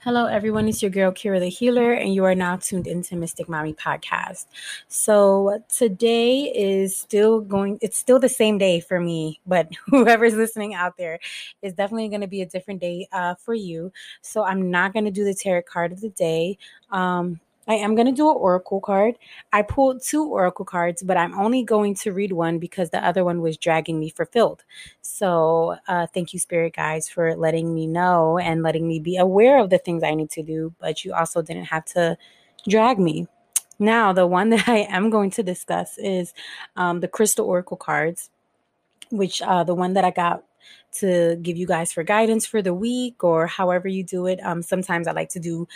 Hello, everyone. It's your girl, Kira the Healer, and you are now tuned into Mystic Mommy Podcast. So, today is still going, it's still the same day for me, but whoever's listening out there is definitely going to be a different day uh, for you. So, I'm not going to do the tarot card of the day. Um, I am going to do an oracle card. I pulled two oracle cards, but I'm only going to read one because the other one was dragging me for filled. So, uh, thank you, Spirit Guides, for letting me know and letting me be aware of the things I need to do, but you also didn't have to drag me. Now, the one that I am going to discuss is um, the Crystal Oracle cards, which uh, the one that I got to give you guys for guidance for the week or however you do it. Um, sometimes I like to do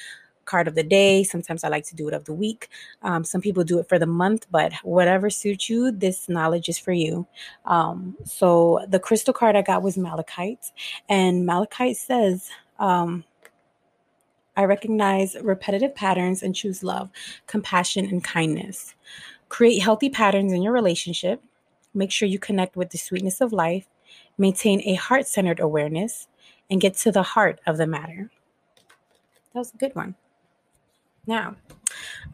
card of the day. Sometimes I like to do it of the week. Um, some people do it for the month, but whatever suits you, this knowledge is for you. Um, so the crystal card I got was Malachite, and Malachite says, um, I recognize repetitive patterns and choose love, compassion, and kindness. Create healthy patterns in your relationship. Make sure you connect with the sweetness of life. Maintain a heart centered awareness and get to the heart of the matter. That was a good one. Now,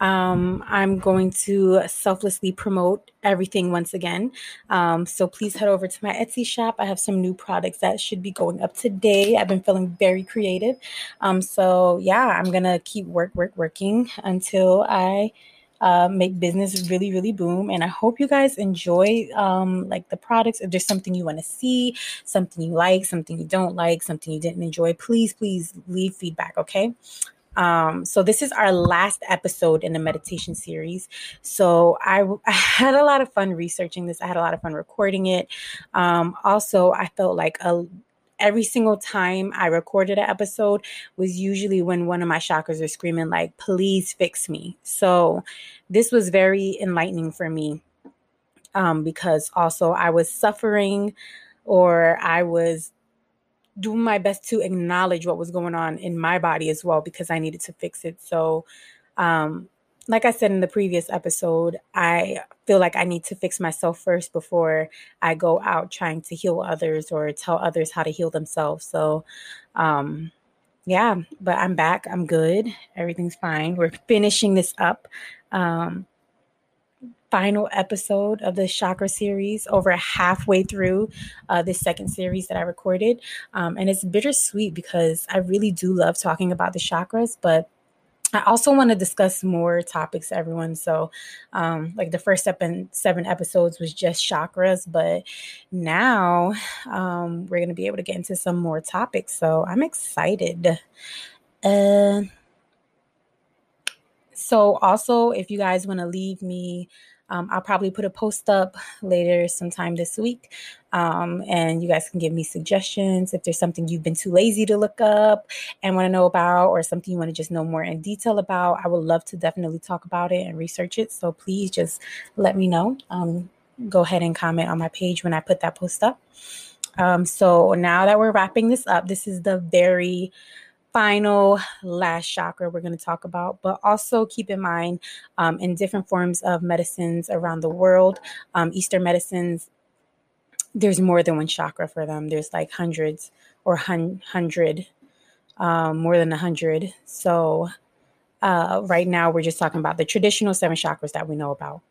um, I'm going to selflessly promote everything once again. Um, so please head over to my Etsy shop. I have some new products that should be going up today. I've been feeling very creative. Um, so yeah, I'm gonna keep work, work, working until I uh, make business really, really boom. And I hope you guys enjoy um, like the products. If there's something you want to see, something you like, something you don't like, something you didn't enjoy, please, please leave feedback. Okay. Um, so this is our last episode in the meditation series. So I, I, had a lot of fun researching this. I had a lot of fun recording it. Um, also, I felt like a every single time I recorded an episode was usually when one of my chakras are screaming like, "Please fix me." So this was very enlightening for me um, because also I was suffering or I was doing my best to acknowledge what was going on in my body as well because I needed to fix it. So, um, like I said in the previous episode, I feel like I need to fix myself first before I go out trying to heal others or tell others how to heal themselves. So, um, yeah, but I'm back. I'm good. Everything's fine. We're finishing this up. Um, final episode of the chakra series, over halfway through uh, this second series that I recorded. Um, and it's bittersweet because I really do love talking about the chakras, but I also want to discuss more topics, everyone. So, um, like the first seven, seven episodes was just chakras, but now um, we're going to be able to get into some more topics. So, I'm excited. Uh, so, also, if you guys want to leave me um, I'll probably put a post up later sometime this week. Um, and you guys can give me suggestions if there's something you've been too lazy to look up and want to know about, or something you want to just know more in detail about. I would love to definitely talk about it and research it. So please just let me know. Um, go ahead and comment on my page when I put that post up. Um, so now that we're wrapping this up, this is the very final last chakra we're going to talk about, but also keep in mind um, in different forms of medicines around the world, um, Eastern medicines, there's more than one chakra for them. There's like hundreds or hun- hundred, um, more than a hundred. So uh, right now we're just talking about the traditional seven chakras that we know about.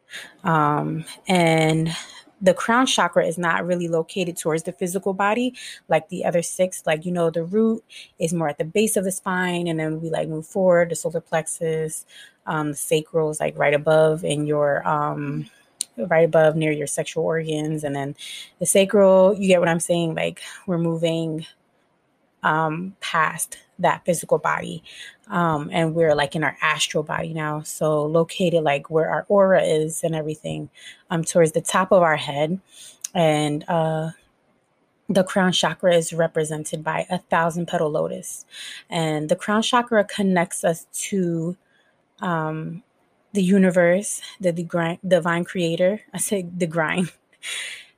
Um, and the crown chakra is not really located towards the physical body like the other six. Like, you know, the root is more at the base of the spine, and then we like move forward. The solar plexus, um, the sacral is like right above in your um right above near your sexual organs and then the sacral you get what i'm saying like we're moving um past that physical body um, and we're like in our astral body now so located like where our aura is and everything um, towards the top of our head and uh, the crown chakra is represented by a thousand petal lotus and the crown chakra connects us to um, the universe the divine, divine creator i say the grind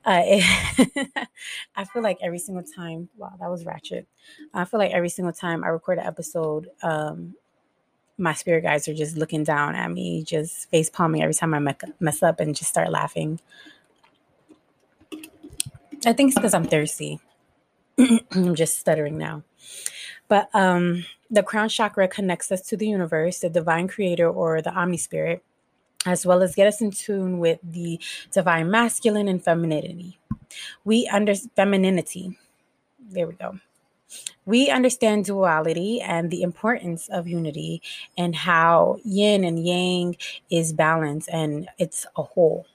uh, I feel like every single time, wow, that was ratchet. I feel like every single time I record an episode, um, my spirit guides are just looking down at me, just face palming every time I mess up and just start laughing. I think it's because I'm thirsty. I'm just stuttering now. But um, the crown chakra connects us to the universe, the divine creator, or the omni spirit, as well as get us in tune with the divine masculine and femininity. We under femininity. There we go. We understand duality and the importance of unity and how yin and yang is balance and it's a whole.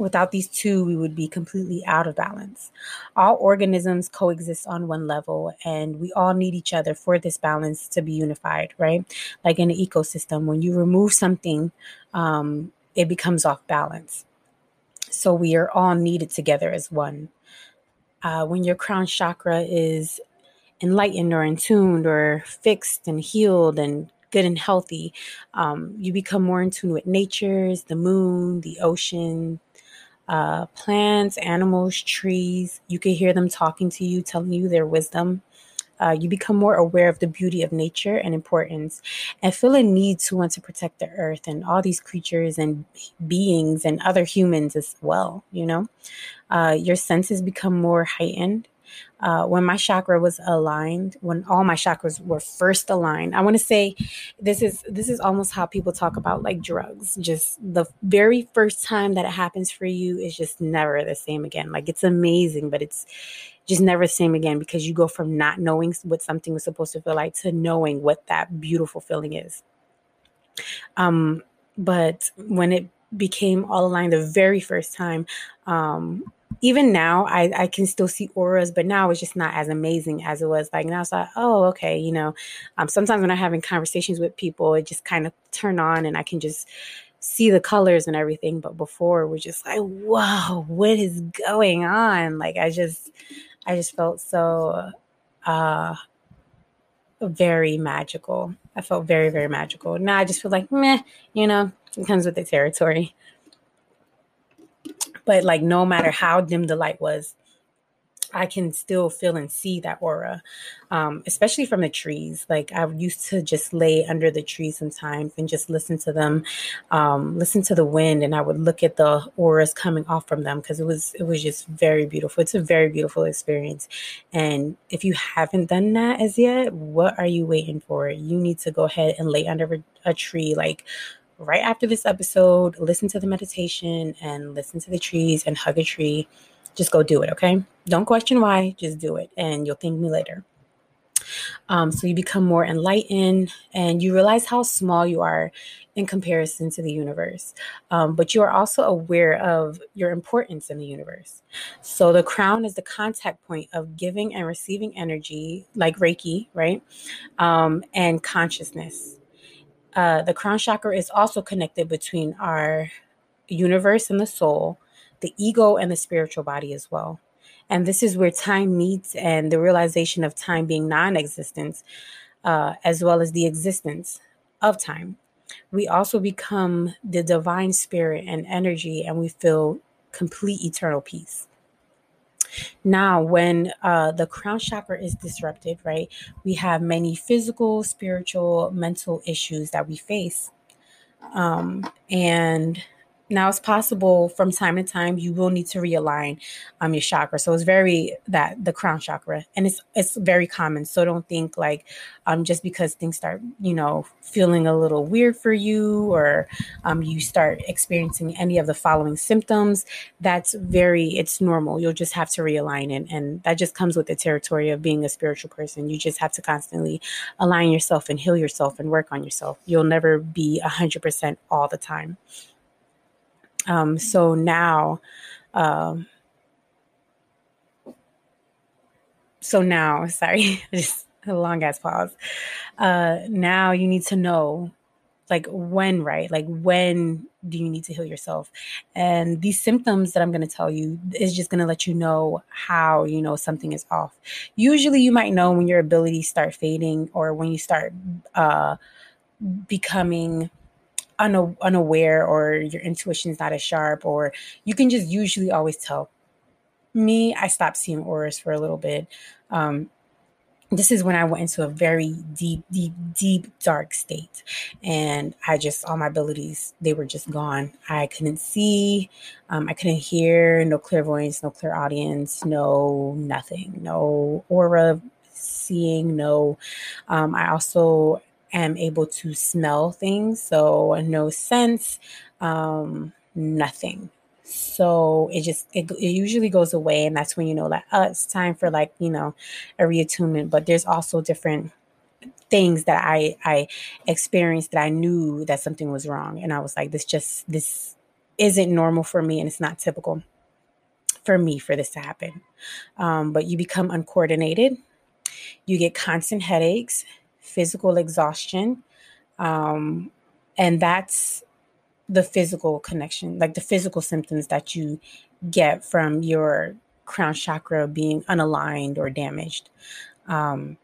Without these two, we would be completely out of balance. All organisms coexist on one level, and we all need each other for this balance to be unified, right? Like in an ecosystem, when you remove something, um, it becomes off balance. So we are all needed together as one. Uh, when your crown chakra is enlightened or in tuned or fixed and healed and good and healthy, um, you become more in tune with nature's, the moon, the ocean, uh, plants, animals, trees. You can hear them talking to you, telling you their wisdom. Uh, you become more aware of the beauty of nature and importance and feel a need to want to protect the earth and all these creatures and beings and other humans as well you know uh, your senses become more heightened uh, when my chakra was aligned, when all my chakras were first aligned. I want to say this is this is almost how people talk about like drugs. Just the very first time that it happens for you is just never the same again. Like it's amazing, but it's just never the same again because you go from not knowing what something was supposed to feel like to knowing what that beautiful feeling is. Um, but when it became all aligned the very first time, um, even now I, I can still see auras, but now it's just not as amazing as it was. Like now it's like, oh, okay, you know. Um, sometimes when I'm having conversations with people, it just kind of turn on and I can just see the colors and everything. But before we're just like, whoa, what is going on? Like I just I just felt so uh very magical. I felt very, very magical. Now I just feel like meh, you know, it comes with the territory. But like no matter how dim the light was, I can still feel and see that aura, um, especially from the trees. Like I used to just lay under the trees sometimes and just listen to them, um, listen to the wind, and I would look at the auras coming off from them because it was it was just very beautiful. It's a very beautiful experience, and if you haven't done that as yet, what are you waiting for? You need to go ahead and lay under a tree, like right after this episode, listen to the meditation and listen to the trees and hug a tree. Just go do it, okay? Don't question why, just do it, and you'll thank me later. Um, so you become more enlightened and you realize how small you are in comparison to the universe. Um, but you are also aware of your importance in the universe. So the crown is the contact point of giving and receiving energy, like Reiki, right? Um, and consciousness. Uh, the crown chakra is also connected between our universe and the soul, the ego and the spiritual body as well. And this is where time meets and the realization of time being non existence, uh, as well as the existence of time. We also become the divine spirit and energy, and we feel complete eternal peace. Now, when uh, the crown chakra is disrupted, right, we have many physical, spiritual, mental issues that we face. Um, and now it's possible from time to time you will need to realign um your chakra. So it's very that the crown chakra, and it's it's very common. So don't think like um just because things start you know feeling a little weird for you or um you start experiencing any of the following symptoms. That's very it's normal. You'll just have to realign it, and that just comes with the territory of being a spiritual person. You just have to constantly align yourself and heal yourself and work on yourself. You'll never be hundred percent all the time. Um, so now, um, so now, sorry, just a long ass pause. Uh, now you need to know like when, right? Like when do you need to heal yourself? And these symptoms that I'm going to tell you is just going to let you know how you know something is off. Usually, you might know when your abilities start fading or when you start uh, becoming unaware or your intuition's not as sharp or you can just usually always tell me i stopped seeing auras for a little bit um, this is when I went into a very deep, deep, deep, dark state. And I just, all my abilities, they were just gone. I couldn't see, um, I couldn't hear, no clairvoyance, no clairaudience, no nothing, no aura seeing, no. Um, I also am able to smell things, so no sense, um, nothing. So it just it, it usually goes away, and that's when you know that oh, it's time for like you know a reattunement. But there's also different things that I I experienced that I knew that something was wrong, and I was like, this just this isn't normal for me, and it's not typical for me for this to happen. Um, but you become uncoordinated, you get constant headaches, physical exhaustion, um, and that's the physical connection, like the physical symptoms that you get from your crown chakra being unaligned or damaged. Um,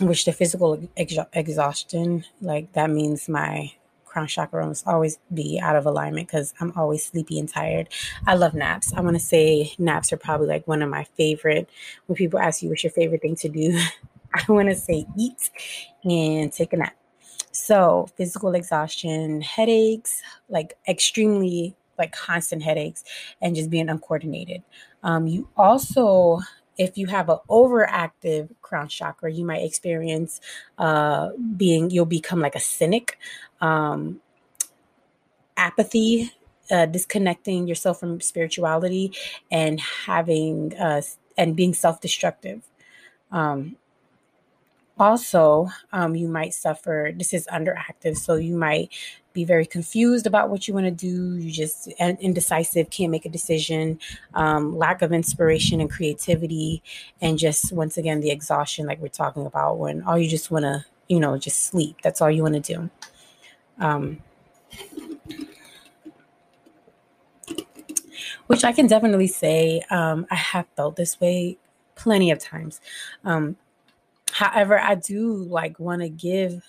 which the physical ex- exhaustion, like that means my crown chakra must always be out of alignment because I'm always sleepy and tired. I love naps. I want to say naps are probably like one of my favorite. When people ask you what's your favorite thing to do, I want to say eat and take a nap. So, physical exhaustion, headaches, like extremely like constant headaches and just being uncoordinated. Um, you also if you have an overactive crown chakra, you might experience uh, being, you'll become like a cynic, um, apathy, uh, disconnecting yourself from spirituality, and having, uh, and being self destructive. Um, also, um, you might suffer, this is underactive, so you might be very confused about what you want to do. You just indecisive, can't make a decision, um, lack of inspiration and creativity, and just once again, the exhaustion, like we're talking about, when all you just want to, you know, just sleep. That's all you want to do. Um, which I can definitely say um, I have felt this way plenty of times. Um, however, I do like want to give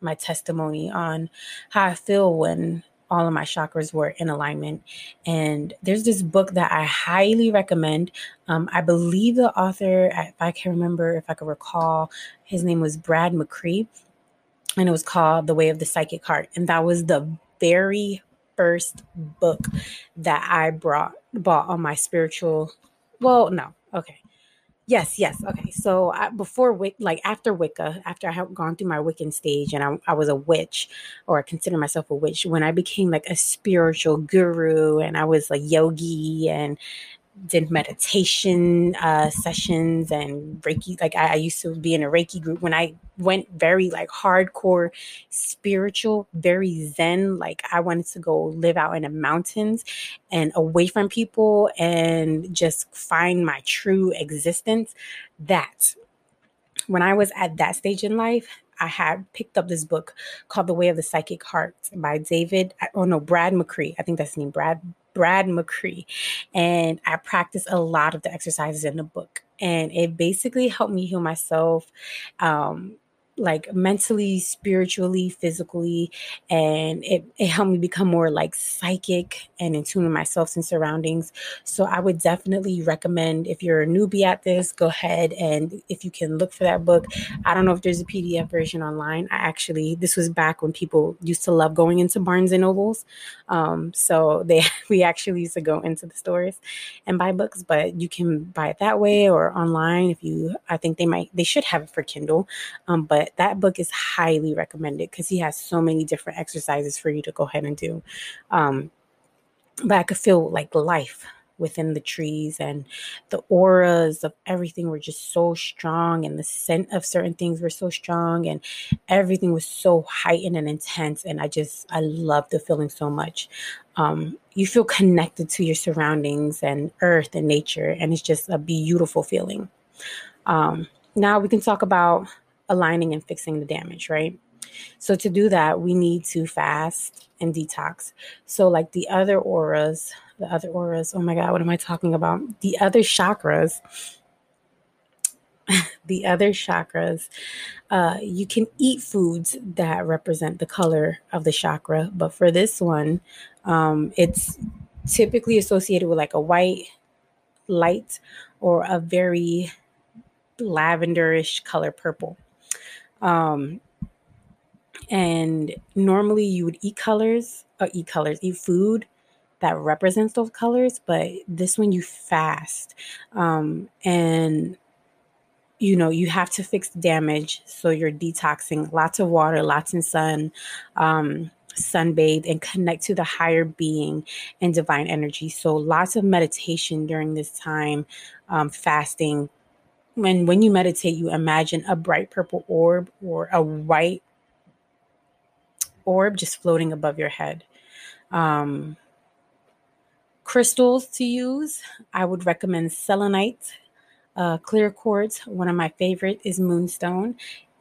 my testimony on how I feel when all of my chakras were in alignment. And there's this book that I highly recommend. Um, I believe the author, if I can remember, if I can recall, his name was Brad McCree, and it was called The Way of the Psychic Heart. And that was the very first book that I brought bought on my spiritual. Well, no, okay. Yes, yes. Okay. So I, before Wic, like after Wicca, after I had gone through my Wiccan stage and I, I was a witch or I consider myself a witch, when I became like a spiritual guru and I was like yogi and did meditation uh, sessions and Reiki. Like I, I, used to be in a Reiki group when I went very like hardcore spiritual, very Zen. Like I wanted to go live out in the mountains and away from people and just find my true existence. That when I was at that stage in life, I had picked up this book called The Way of the Psychic Heart by David, oh no, Brad McCree. I think that's his name, Brad Brad McCree. And I practiced a lot of the exercises in the book. And it basically helped me heal myself. Um, like mentally, spiritually, physically, and it, it helped me become more like psychic and in tune with myself and surroundings. So I would definitely recommend if you're a newbie at this, go ahead and if you can look for that book. I don't know if there's a PDF version online. I actually this was back when people used to love going into Barnes and Nobles. Um, so they we actually used to go into the stores and buy books, but you can buy it that way or online if you I think they might they should have it for Kindle. Um, but that book is highly recommended because he has so many different exercises for you to go ahead and do. Um, but I could feel like life within the trees and the auras of everything were just so strong and the scent of certain things were so strong and everything was so heightened and intense and i just i love the feeling so much um, you feel connected to your surroundings and earth and nature and it's just a beautiful feeling um, now we can talk about aligning and fixing the damage, right? So to do that, we need to fast and detox. So like the other auras, the other auras, oh my god, what am I talking about? The other chakras, the other chakras, uh, you can eat foods that represent the color of the chakra, but for this one, um, it's typically associated with like a white light or a very lavenderish color purple. Um, and normally you would eat colors or eat colors, eat food that represents those colors, but this one you fast. Um, and you know you have to fix damage so you're detoxing lots of water lots of sun um, sunbathe and connect to the higher being and divine energy so lots of meditation during this time um, fasting when when you meditate you imagine a bright purple orb or a white orb just floating above your head um, crystals to use i would recommend selenite uh, clear quartz. One of my favorite is moonstone.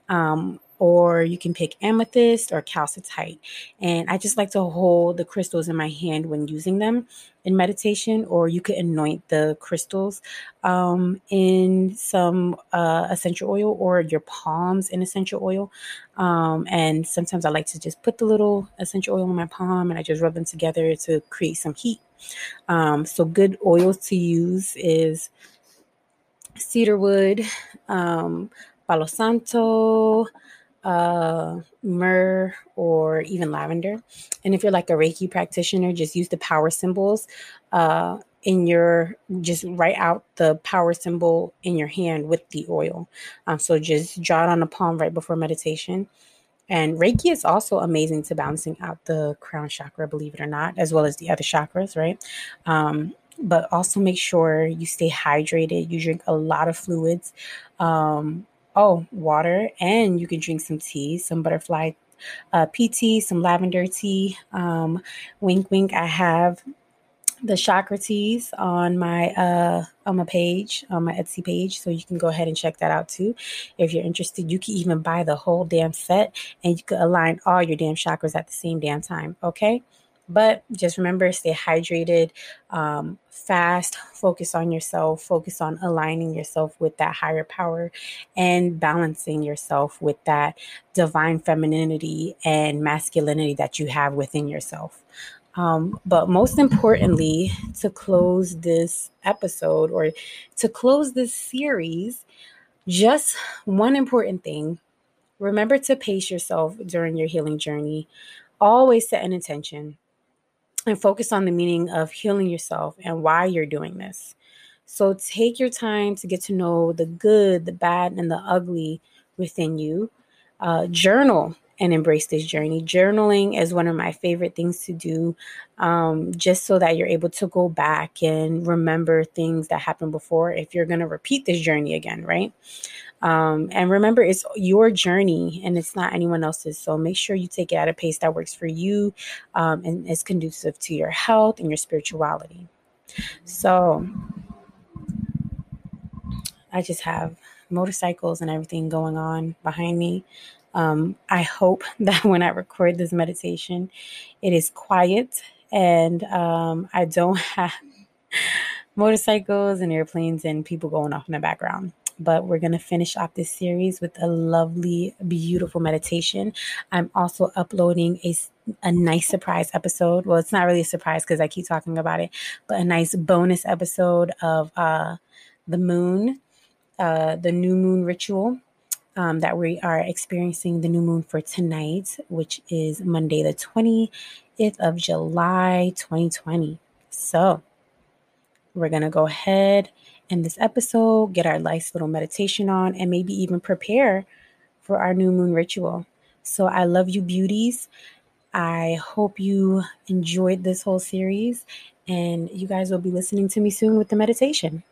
Um, or you can pick amethyst or calcitite. And I just like to hold the crystals in my hand when using them in meditation, or you could anoint the crystals um, in some uh, essential oil or your palms in essential oil. Um, and sometimes I like to just put the little essential oil in my palm and I just rub them together to create some heat. Um, so, good oils to use is cedarwood, um, palo santo, uh, myrrh, or even lavender. And if you're like a Reiki practitioner, just use the power symbols uh, in your, just write out the power symbol in your hand with the oil. Um, so just draw it on the palm right before meditation. And Reiki is also amazing to balancing out the crown chakra, believe it or not, as well as the other chakras, right? Um, but also make sure you stay hydrated. You drink a lot of fluids. Um, oh, water, and you can drink some tea, some butterfly uh, pea tea, some lavender tea. Um, wink, wink. I have the chakra teas on my uh on my page on my etsy page so you can go ahead and check that out too if you're interested you can even buy the whole damn set and you can align all your damn chakras at the same damn time okay but just remember, stay hydrated, um, fast, focus on yourself, focus on aligning yourself with that higher power and balancing yourself with that divine femininity and masculinity that you have within yourself. Um, but most importantly, to close this episode or to close this series, just one important thing remember to pace yourself during your healing journey. Always set an intention and focus on the meaning of healing yourself and why you're doing this. So take your time to get to know the good, the bad, and the ugly within you. Uh, journal and embrace this journey. Journaling is one of my favorite things to do, um, just so that you're able to go back and remember things that happened before if you're going to repeat this journey again, right? Um, and remember, it's your journey and it's not anyone else's. So make sure you take it at a pace that works for you um, and is conducive to your health and your spirituality. So I just have motorcycles and everything going on behind me. Um, I hope that when I record this meditation, it is quiet and um, I don't have motorcycles and airplanes and people going off in the background but we're going to finish off this series with a lovely, beautiful meditation. I'm also uploading a, a nice surprise episode. Well, it's not really a surprise because I keep talking about it, but a nice bonus episode of uh, the moon, uh, the new moon ritual. Um, that we are experiencing the new moon for tonight, which is Monday, the 20th of July, 2020. So, we're going to go ahead in this episode, get our nice little meditation on, and maybe even prepare for our new moon ritual. So I love you, beauties. I hope you enjoyed this whole series, and you guys will be listening to me soon with the meditation.